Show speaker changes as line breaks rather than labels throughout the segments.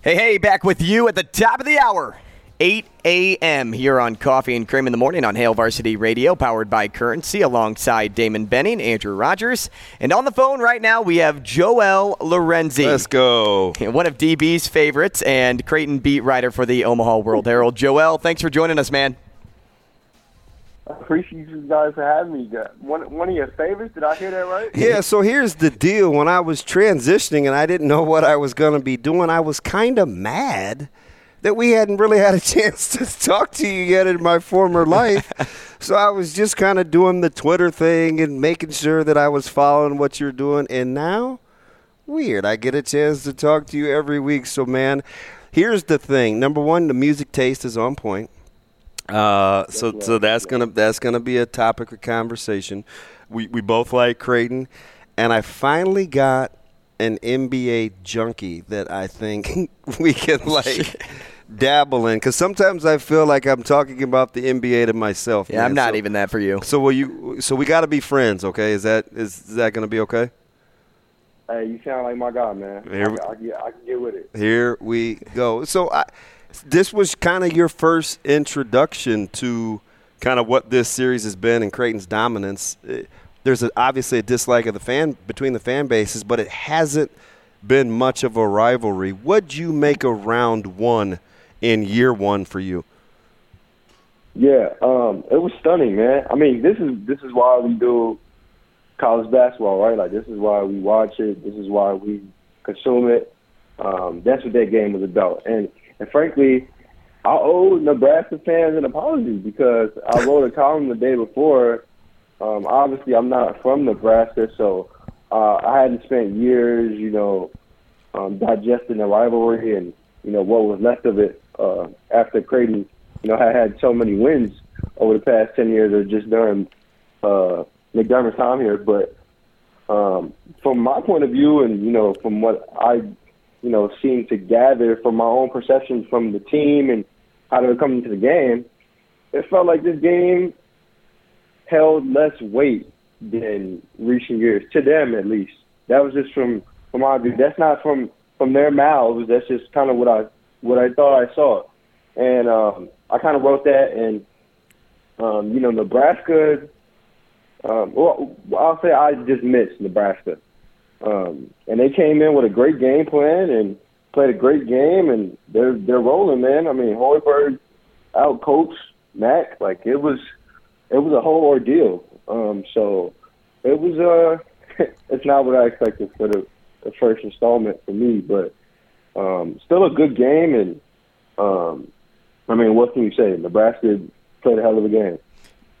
Hey, hey, back with you at the top of the hour. 8 a.m. here on Coffee and Cream in the Morning on Hail Varsity Radio, powered by Currency, alongside Damon Benning, Andrew Rogers. And on the phone right now, we have Joel Lorenzi.
Let's go.
One of DB's favorites and Creighton beat writer for the Omaha World Herald. Joel, thanks for joining us, man.
I appreciate you guys for having me. One, one of your favorites? Did I hear that right?
Yeah, so here's the deal. When I was transitioning and I didn't know what I was going to be doing, I was kind of mad that we hadn't really had a chance to talk to you yet in my former life. so I was just kind of doing the Twitter thing and making sure that I was following what you're doing. And now, weird, I get a chance to talk to you every week. So, man, here's the thing. Number one, the music taste is on point. Uh, so so that's gonna that's gonna be a topic of conversation. We we both like Creighton, and I finally got an NBA junkie that I think we can like dabble in because sometimes I feel like I'm talking about the NBA to myself.
Yeah,
man.
I'm not
so,
even that for you.
So will you? So we got to be friends, okay? Is that is, is that going to be okay?
Hey, you sound like my guy, man.
Here,
I, I, I, I can get with it.
Here we go. So I this was kind of your first introduction to kind of what this series has been and Creighton's dominance. There's a, obviously a dislike of the fan between the fan bases, but it hasn't been much of a rivalry. What'd you make of round one in year one for you?
Yeah, um, it was stunning, man. I mean, this is this is why we do college basketball, right? Like this is why we watch it. This is why we consume it. Um, that's what that game was about. And and frankly, I owe Nebraska fans an apology because I wrote a column the day before. Um, obviously, I'm not from Nebraska, so uh, I hadn't spent years, you know, um, digesting the rivalry and you know what was left of it uh, after Creighton, you know, had had so many wins over the past ten years or just during uh, McDermott's time here. But um, from my point of view, and you know, from what I you know, seem to gather from my own perceptions from the team and how they were coming to the game, it felt like this game held less weight than recent years, to them at least. That was just from from my view. That's not from from their mouths. That's just kind of what I what I thought I saw, and um, I kind of wrote that. And um, you know, Nebraska. Um, well, I'll say I dismissed Nebraska. Um, and they came in with a great game plan and played a great game, and they're they're rolling, man. I mean, Hoiberg out coached Mac like it was it was a whole ordeal. Um, so it was uh, it's not what I expected for the, the first installment for me, but um, still a good game, and um, I mean, what can you say? Nebraska played a hell of a game.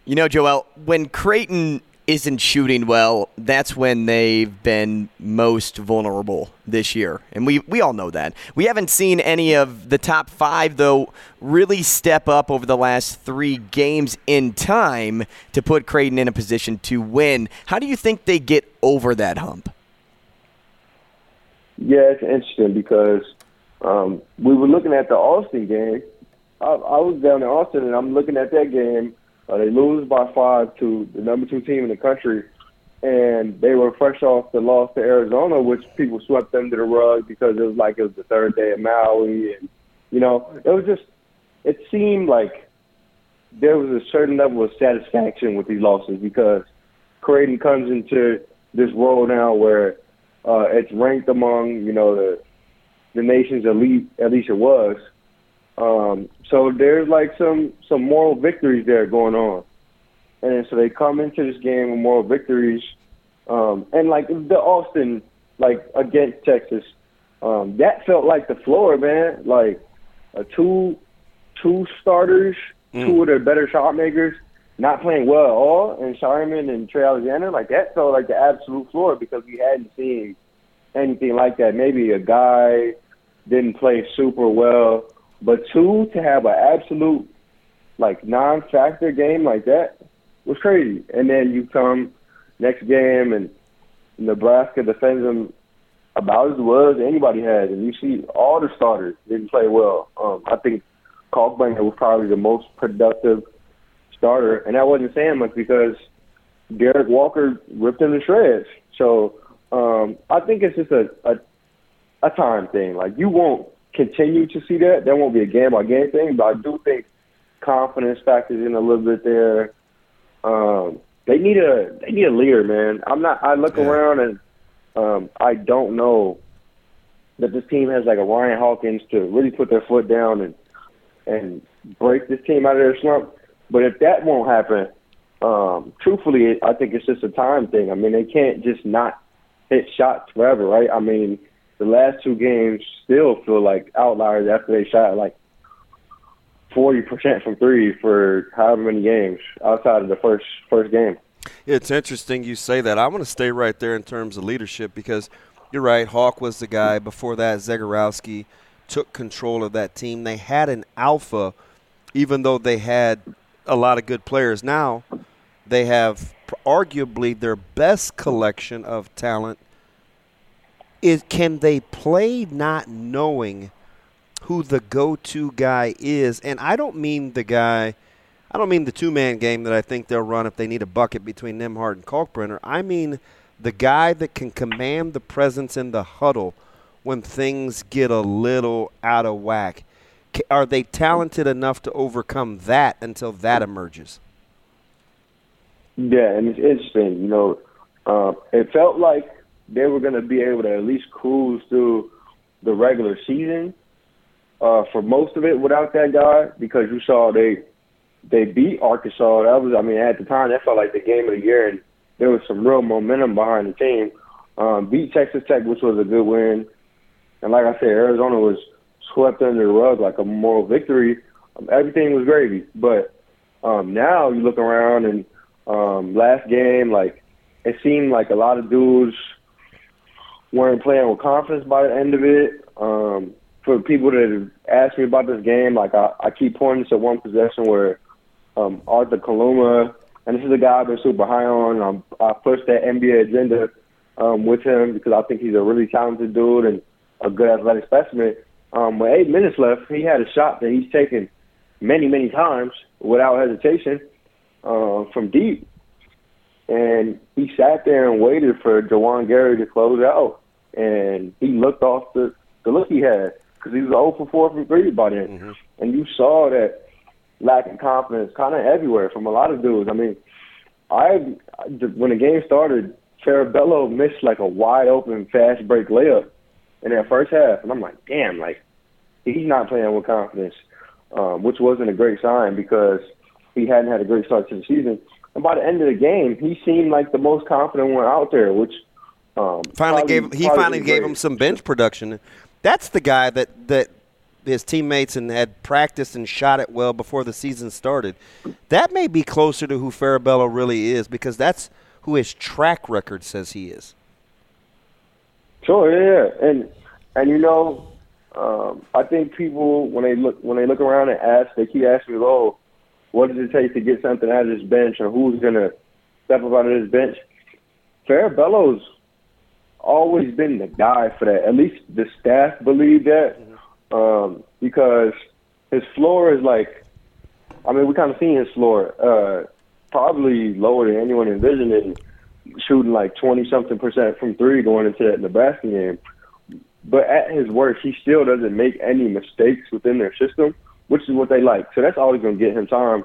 You know, Joel, when Creighton isn't shooting well, that's when they've been most vulnerable this year. And we, we all know that. We haven't seen any of the top five, though, really step up over the last three games in time to put Creighton in a position to win. How do you think they get over that hump?
Yeah, it's interesting because um, we were looking at the Austin game. I, I was down in Austin, and I'm looking at that game uh, they lose by five to the number two team in the country, and they were fresh off the loss to Arizona, which people swept under the rug because it was like it was the third day of Maui, and you know it was just it seemed like there was a certain level of satisfaction with these losses because Creighton comes into this role now where uh, it's ranked among you know the the nation's elite, at least it was. Um, so there's like some some moral victories there going on, and so they come into this game with moral victories, um, and like the Austin like against Texas, um, that felt like the floor, man. Like uh, two two starters, mm. two of their better shot makers, not playing well at all, and Scheierman and Trey Alexander, like that felt like the absolute floor because we hadn't seen anything like that. Maybe a guy didn't play super well. But two, to have an absolute like non-factor game like that was crazy. And then you come next game and Nebraska defends them about as well as anybody has, and you see all the starters didn't play well. Um, I think Kalkbrenner was probably the most productive starter, and that wasn't saying much because Derrick Walker ripped him to shreds. So um, I think it's just a, a a time thing. Like you won't continue to see that. That won't be a game by game thing, but I do think confidence factors in a little bit there. Um, they need a they need a leader, man. I'm not. I look yeah. around and um, I don't know that this team has like a Ryan Hawkins to really put their foot down and and break this team out of their slump. But if that won't happen, um, truthfully, I think it's just a time thing. I mean, they can't just not hit shots forever, right? I mean, the last two games still feel like outliers after they shot like forty percent from three for however many games outside of the first first game.
It's interesting you say that. I want to stay right there in terms of leadership because you're right. Hawk was the guy. Before that, Zegarowski took control of that team. They had an alpha, even though they had a lot of good players. Now they have arguably their best collection of talent. Is can they play not knowing who the go-to guy is? And I don't mean the guy. I don't mean the two-man game that I think they'll run if they need a bucket between Nembhard and Kalkbrenner. I mean the guy that can command the presence in the huddle when things get a little out of whack. Are they talented enough to overcome that until that emerges?
Yeah, and it's interesting. You know, uh, it felt like they were going to be able to at least cruise through the regular season uh, for most of it without that guy because you saw they they beat Arkansas. That was, I mean, at the time that felt like the game of the year, and there was some real momentum behind the team. Um, beat Texas Tech, which was a good win, and like I said, Arizona was swept under the rug like a moral victory. Um, everything was gravy, but um, now you look around and um, last game, like it seemed like a lot of dudes weren't playing with confidence by the end of it. Um, for people that ask me about this game, like I, I keep pointing to one possession where um, Arthur Kaluma, and this is a guy I've been super high on. Um, I pushed that NBA agenda um, with him because I think he's a really talented dude and a good athletic specimen. Um, with eight minutes left, he had a shot that he's taken many, many times without hesitation uh, from deep. And he sat there and waited for Juwan Gary to close out. And he looked off the, the look he had because he was 0 for 4 from 3 by then. Mm-hmm. And you saw that lack of confidence kind of everywhere from a lot of dudes. I mean, I when the game started, Farabello missed like a wide open fast break layup in that first half, and I'm like, damn, like he's not playing with confidence, um, which wasn't a great sign because he hadn't had a great start to the season. And by the end of the game, he seemed like the most confident one out there, which um,
finally
probably,
gave he finally gave him some bench production. That's the guy that that his teammates and had practiced and shot it well before the season started. That may be closer to who Farabello really is because that's who his track record says he is.
Sure, yeah, yeah. and and you know, um, I think people when they look when they look around and ask, they keep asking me, "Oh, what does it take to get something out of this bench, or who's gonna step up out of this bench?" Farabello's always been the guy for that. At least the staff believe that, um, because his floor is like, I mean, we kind of seen his floor, uh, probably lower than anyone envisioned, shooting like twenty something percent from three going into that Nebraska game. But at his worst, he still doesn't make any mistakes within their system, which is what they like. So that's always going to get him time.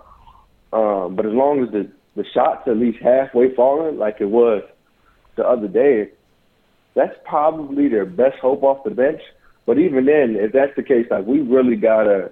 Um, but as long as the the shots at least halfway falling, like it was the other day, that's probably their best hope off the bench. But even then, if that's the case, like we really gotta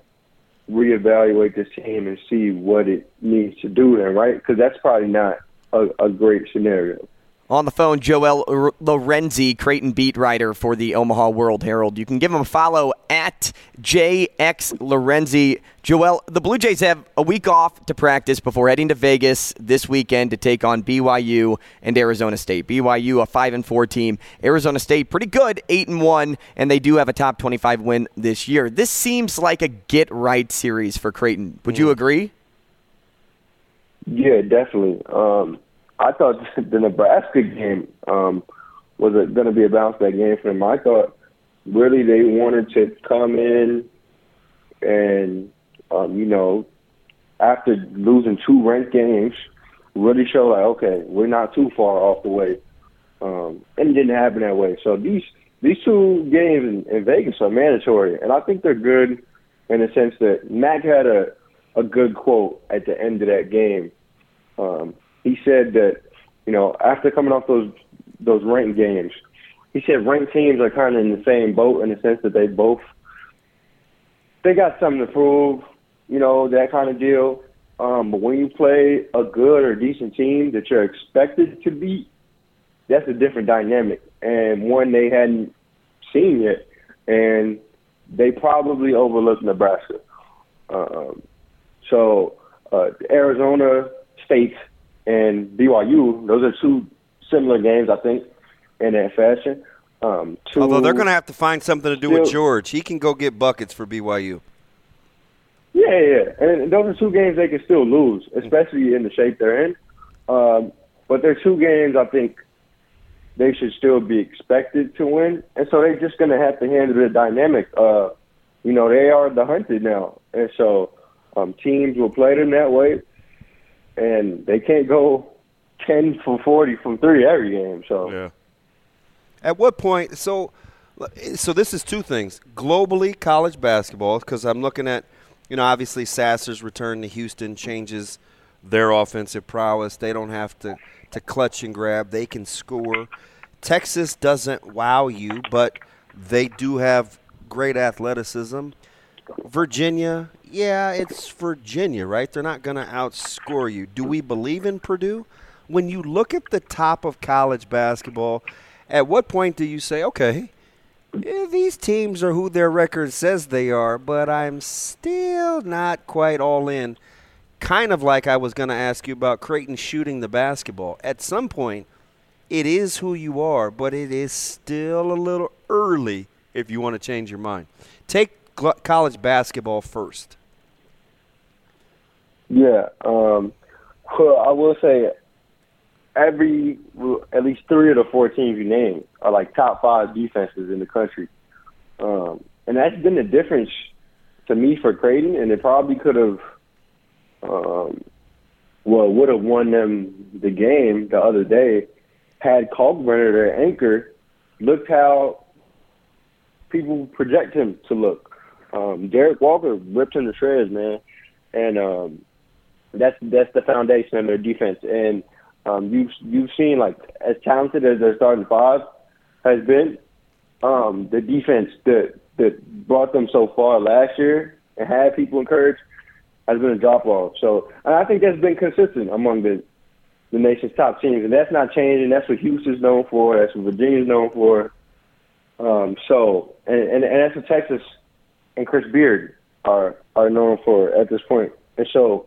reevaluate this team and see what it needs to do then, right? Because that's probably not a, a great scenario.
On the phone, Joel Lorenzi, Creighton beat writer for the Omaha World Herald. You can give him a follow at JX Lorenzi. Joel, the Blue Jays have a week off to practice before heading to Vegas this weekend to take on BYU and Arizona State. BYU a five and four team. Arizona State pretty good, eight and one, and they do have a top twenty-five win this year. This seems like a get right series for Creighton. Would you agree?
Yeah, definitely. Um, I thought the Nebraska game um, was going to be a bounce back game for them. I thought really they wanted to come in and um, you know after losing two ranked games, really show like okay we're not too far off the way, um, and it didn't happen that way. So these these two games in, in Vegas are mandatory, and I think they're good in the sense that Mac had a a good quote at the end of that game. Um, he said that you know after coming off those those ranked games he said ranked teams are kind of in the same boat in the sense that they both they got something to prove, you know, that kind of deal. Um, but when you play a good or decent team that you're expected to beat, that's a different dynamic and one they hadn't seen yet. And they probably overlooked Nebraska. Um, so uh, Arizona State and BYU, those are two similar games, I think in that fashion. Um, to
Although they're going to have to find something to do with George. He can go get buckets for BYU.
Yeah, yeah. And those are two games they can still lose, especially in the shape they're in. Um, but they're two games I think they should still be expected to win. And so they're just going to have to handle the dynamic. Uh, you know, they are the hunted now. And so um, teams will play them that way. And they can't go 10 for 40 from three every game. So,
yeah. At what point? So, so this is two things: globally, college basketball. Because I'm looking at, you know, obviously Sasser's return to Houston changes their offensive prowess. They don't have to to clutch and grab; they can score. Texas doesn't wow you, but they do have great athleticism. Virginia, yeah, it's Virginia, right? They're not going to outscore you. Do we believe in Purdue? When you look at the top of college basketball at what point do you say, okay, yeah, these teams are who their record says they are, but I'm still not quite all in? Kind of like I was going to ask you about Creighton shooting the basketball. At some point, it is who you are, but it is still a little early if you want to change your mind. Take college basketball first.
Yeah, um, well, I will say every at least three of the four teams you name are like top five defenses in the country, um, and that's been the difference to me for Creighton, and it probably could have, um, well, would have won them the game the other day had Kalkbrenner their anchor looked how people project him to look. Um, Derrick Walker ripped him to shreds, man, and um, that's that's the foundation of their defense and um, you've you've seen like as talented as their starting five has been, um, the defense that that brought them so far last year and had people encouraged has been a drop off. So and I think that's been consistent among the the nation's top teams, and that's not changing. That's what Houston's known for. That's what Virginia's known for. Um, so and, and and that's what Texas and Chris Beard are are known for at this point. And so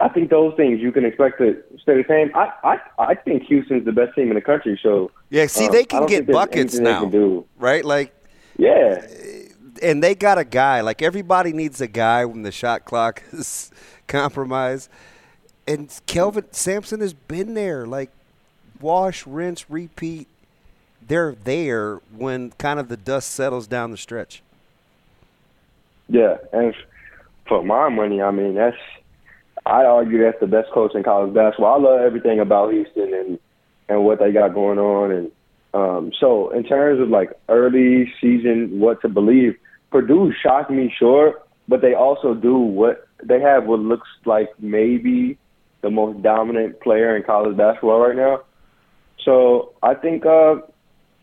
I think those things you can expect to stay the same. I I, I think Houston's the best team in the country. So
yeah, see, um, they can get buckets now, right? Like
yeah,
and they got a guy. Like everybody needs a guy when the shot clock is compromised. And Kelvin Sampson has been there. Like wash, rinse, repeat. They're there when kind of the dust settles down the stretch.
Yeah, and for my money, I mean that's I argue that's the best coach in college basketball. I love everything about Houston and and what they got going on. And um, so, in terms of like early season, what to believe, Purdue shocked me, sure, but they also do what they have what looks like maybe the most dominant player in college basketball right now. So I think uh,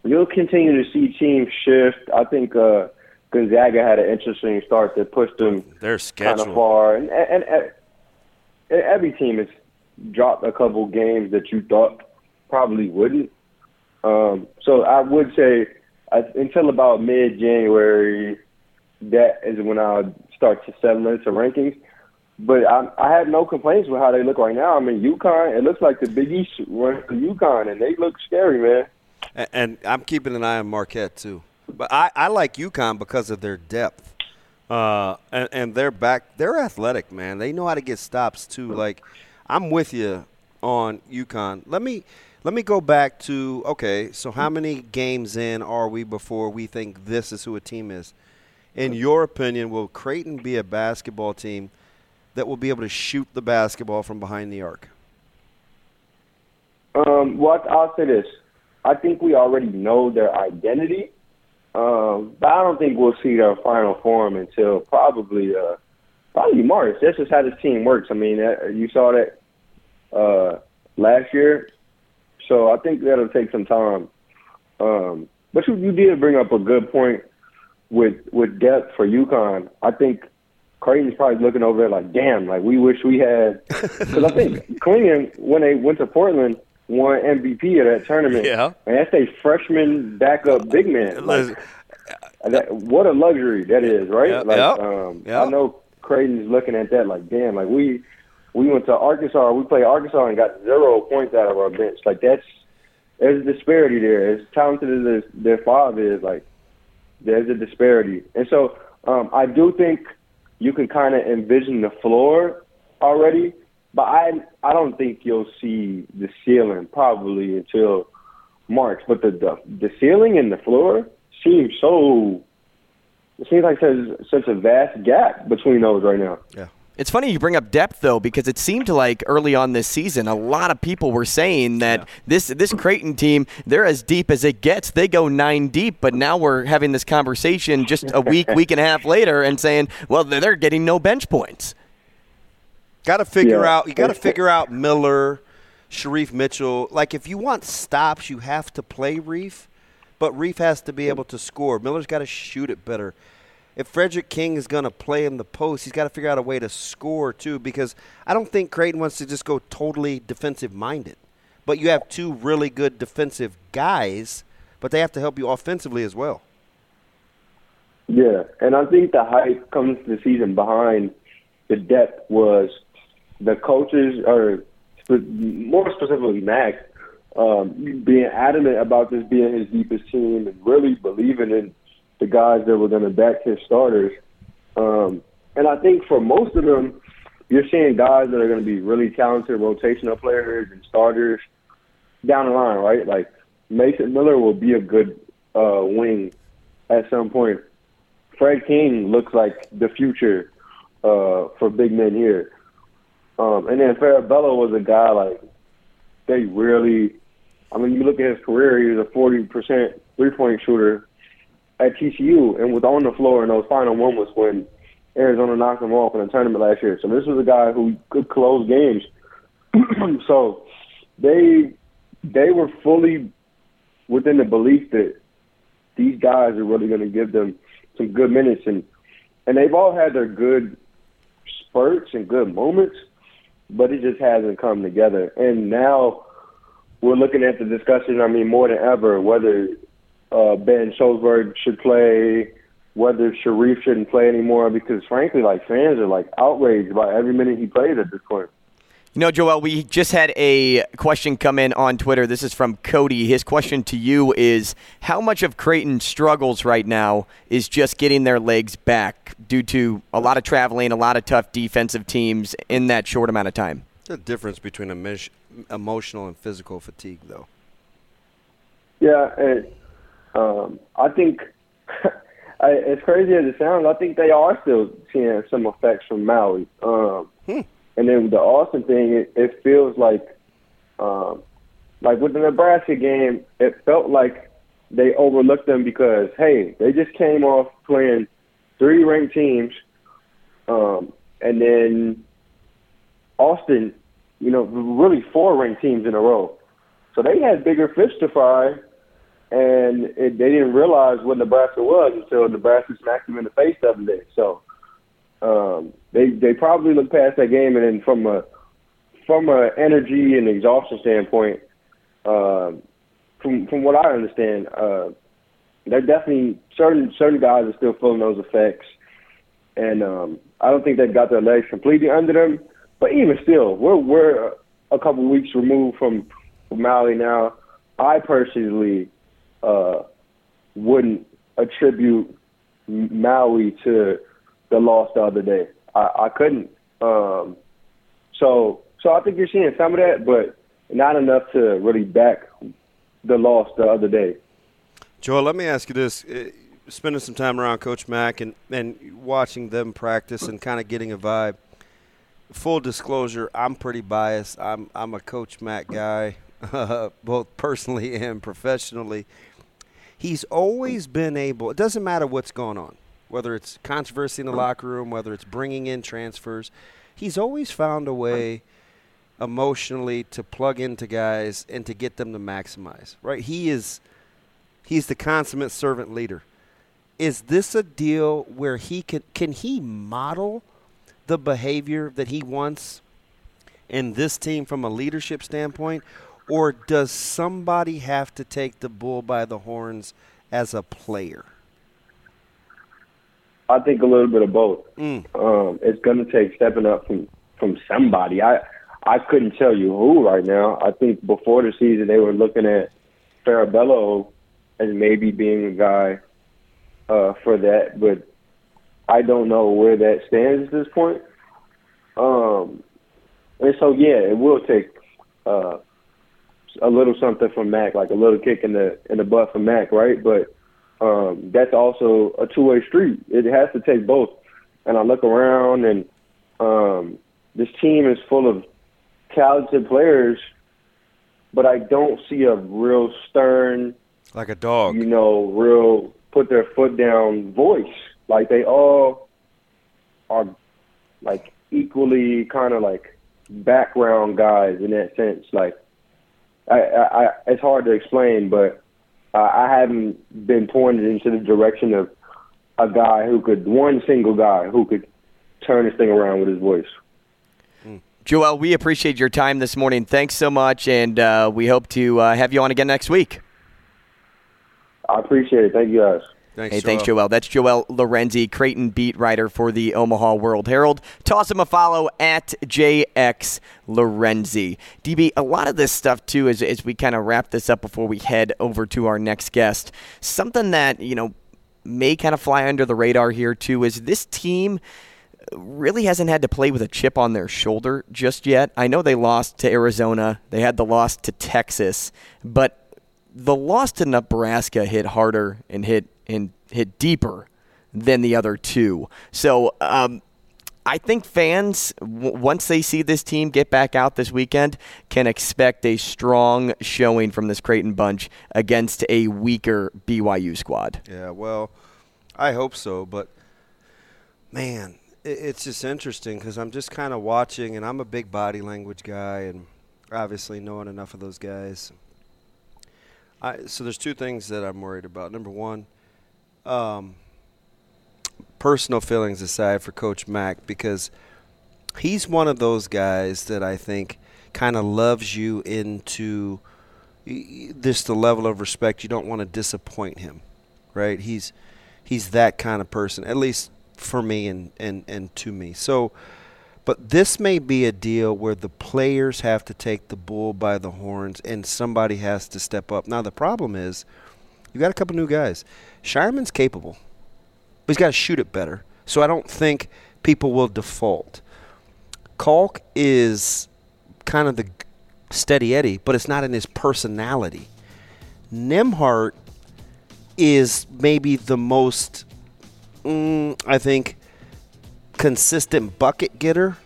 you'll continue to see teams shift. I think uh, Gonzaga had an interesting start that pushed them
Their schedule.
kind of far, and, and, and every team has dropped a couple games that you thought probably wouldn't. Um, so I would say until about mid January, that is when I'll start to settle into rankings. But I, I have no complaints with how they look right now. I mean, UConn, it looks like the Big East runs to UConn, and they look scary, man.
And, and I'm keeping an eye on Marquette too. But I, I like UConn because of their depth. Uh, and, and they're back. They're athletic, man. They know how to get stops too. Like, I'm with you on UConn. Let me let me go back to okay. So how many games in are we before we think this is who a team is? In your opinion, will Creighton be a basketball team that will be able to shoot the basketball from behind the arc?
Um, well, I'll say this. I think we already know their identity, um, but I don't think we'll see their final form until probably uh, probably March. That's just how this team works. I mean, uh, you saw that uh, last year, so I think that'll take some time. Um, but you, you did bring up a good point with with depth for UConn. I think Creighton's probably looking over there like, damn, like we wish we had. Because I think Clingan, when they went to Portland, won MVP of that tournament.
Yeah.
And that's a freshman backup big man. Like, that, what a luxury that is, right?
Yep,
like,
yep,
um,
yep.
I know Creighton's looking at that like, damn, like we we went to Arkansas, we played Arkansas and got zero points out of our bench. Like that's there's a disparity there. As talented as their five is, like there's a disparity. And so um, I do think you can kind of envision the floor already, but I I don't think you'll see the ceiling probably until March. But the the, the ceiling and the floor seems so. It seems like there's such a vast gap between those right now.
Yeah.
It's funny you bring up depth though, because it seemed like early on this season, a lot of people were saying that
Yeah.
this this Creighton team, they're as deep as it gets. They go nine deep, but now we're having this conversation just a week, week and a half later, and saying, well, they're they're getting no bench points.
Got to figure
Yeah.
out. You got to figure out Miller, Shereef Mitchell. Like if you want stops, you have to play Reef, but Reef has to be able to score. Miller's got to shoot it better. If Frederick King is going to play in the post, he's got to figure out a way to score too. Because I don't think Creighton wants to just go totally defensive minded. But you have two really good defensive guys, but they have to help you offensively as well.
Yeah, and I think the hype comes the season behind the depth was the coaches, spe- more specifically Mac's, um, being adamant about this being his deepest team and really believing in the guys that were going to back his starters. Um, and I think for most of them, you're seeing guys that are going to be really talented rotational players and starters down the line, right? Like Mason Miller will be a good uh, wing at some point. Fred King looks like the future uh, for big men here. Um, and then Farabello was a guy like they really. I mean, you look at his career; he was a forty percent three point shooter at TCU, and was on the floor in those final moments when Arizona knocked him off in the tournament last year. So this was a guy who could close games. so they they were fully within the belief that these guys are really going to give them some good minutes, and and they've all had their good spurts and good moments, but it just hasn't come together. And now we're looking at the discussion. I mean, more than ever, whether uh, Ben Shtolzberg should play, whether Shereef shouldn't play anymore, because frankly, like fans are like outraged by every minute he plays at this point.
You know, Joel, we just had a question come in on Twitter. This is from Cody. His question to you is How much of Creighton's struggles right now is just getting their legs back due to a lot of traveling, a lot of tough defensive teams in that short amount of time?
The difference between emo- emotional and physical fatigue, though.
Yeah, and um, I think I, as crazy as it sounds, I think they are still seeing some effects from Maui. Um, And then the Austin thing, it, it feels like, um, like with the Nebraska game, it felt like they overlooked them because hey, they just came off playing three ranked teams, um, and then Austin, you know, really four ranked teams in a row. So they had bigger fish to fry, and it, they didn't realize what Nebraska was until Nebraska smacked them in the face the other day. So um, they they probably looked past that game, and then from a from a energy and exhaustion standpoint, um, from from what I understand, uh, they're definitely certain certain guys are still feeling those effects, and um, I don't think they've got their legs completely under them. But even still, we're we're a couple weeks removed from, from Maui now. I personally uh, wouldn't attribute Maui to the loss the other day. I, I couldn't. Um, so so I think you're seeing some of that, but not enough to really back the loss the other day.
Joel, let me ask you this: uh, spending some time around Coach Mack and and watching them practice and kind of getting a vibe. Full disclosure, I'm pretty biased. I'm I'm a Coach Mack guy, both personally and professionally. He's always been able. It doesn't matter what's going on, whether it's controversy in the locker room, whether it's bringing in transfers. He's always found a way emotionally to plug into guys and to get them to maximize. Right? He is He's the consummate servant leader. Is this a deal where he can can he model the behavior that he wants in this team from a leadership standpoint, or does somebody have to take the bull by the horns as a player?
I think a little bit of both. Mm. Um, it's going to take stepping up from from somebody. I I couldn't tell you who right now. I think before the season they were looking at Farabello as maybe being a guy uh, for that, but I don't know where that stands at this point. Um, and so, yeah, it will take uh, a little something from Mack, like a little kick in the in the butt from Mack, right? But um, that's also a two way street. It has to take both. And I look around, and um, this team is full of talented players, but I don't see a real stern
like a dog.
You know, real put their foot down voice. Like they all are like equally kind of like background guys in that sense. Like I, I, I it's hard to explain, but uh, I haven't been pointed into the direction of a guy who could one single guy who could turn this thing around with his voice.
Hmm. Joel, we appreciate your time this morning. Thanks so much, and uh, we hope to uh, have you on again next week.
I appreciate it. Thank you guys.
Thanks, hey, Joel. thanks, Joel. That's Joel Lorenzi, Creighton beat writer for the Omaha World Herald. Toss him a follow at JX Lorenzi. DB, a lot of this stuff, too, as, as we kind of wrap this up before we head over to our next guest, something that, you know, may kind of fly under the radar here, too, is this team really hasn't had to play with a chip on their shoulder just yet. I know they lost to Arizona, they had the loss to Texas, but the loss to Nebraska hit harder and hit and hit deeper than the other two. So um, I think fans, w- once they see this team get back out this weekend, can expect a strong showing from this Creighton bunch against a weaker BYU squad.
Yeah, well, I hope so, but man, it's just interesting because I'm just kind of watching, and I'm a big body language guy, and obviously knowing enough of those guys. I, so there's two things that I'm worried about. Number one, um, personal feelings aside for Coach Mack because he's one of those guys that I think kind of loves you into this the level of respect you don't want to disappoint him, right? He's he's that kind of person, at least for me and and and to me. So but this may be a deal where the players have to take the bull by the horns and somebody has to step up. Now, the problem is you got a couple new guys. Scheierman's capable, but he's got to shoot it better. So I don't think people will default. Kalk is kind of the steady Eddie, but it's not in his personality. Nembhard is maybe the most, mm, I think, consistent bucket getter,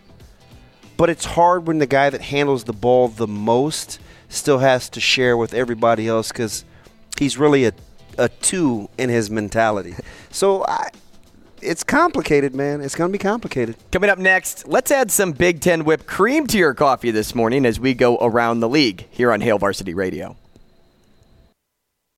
but it's hard when the guy that handles the ball the most still has to share with everybody else because he's really a, a two in his mentality. So I, it's complicated, man. It's going to be complicated.
Coming up next, let's add some Big Ten whipped cream to your coffee this morning as we go around the league here on Hail Varsity Radio.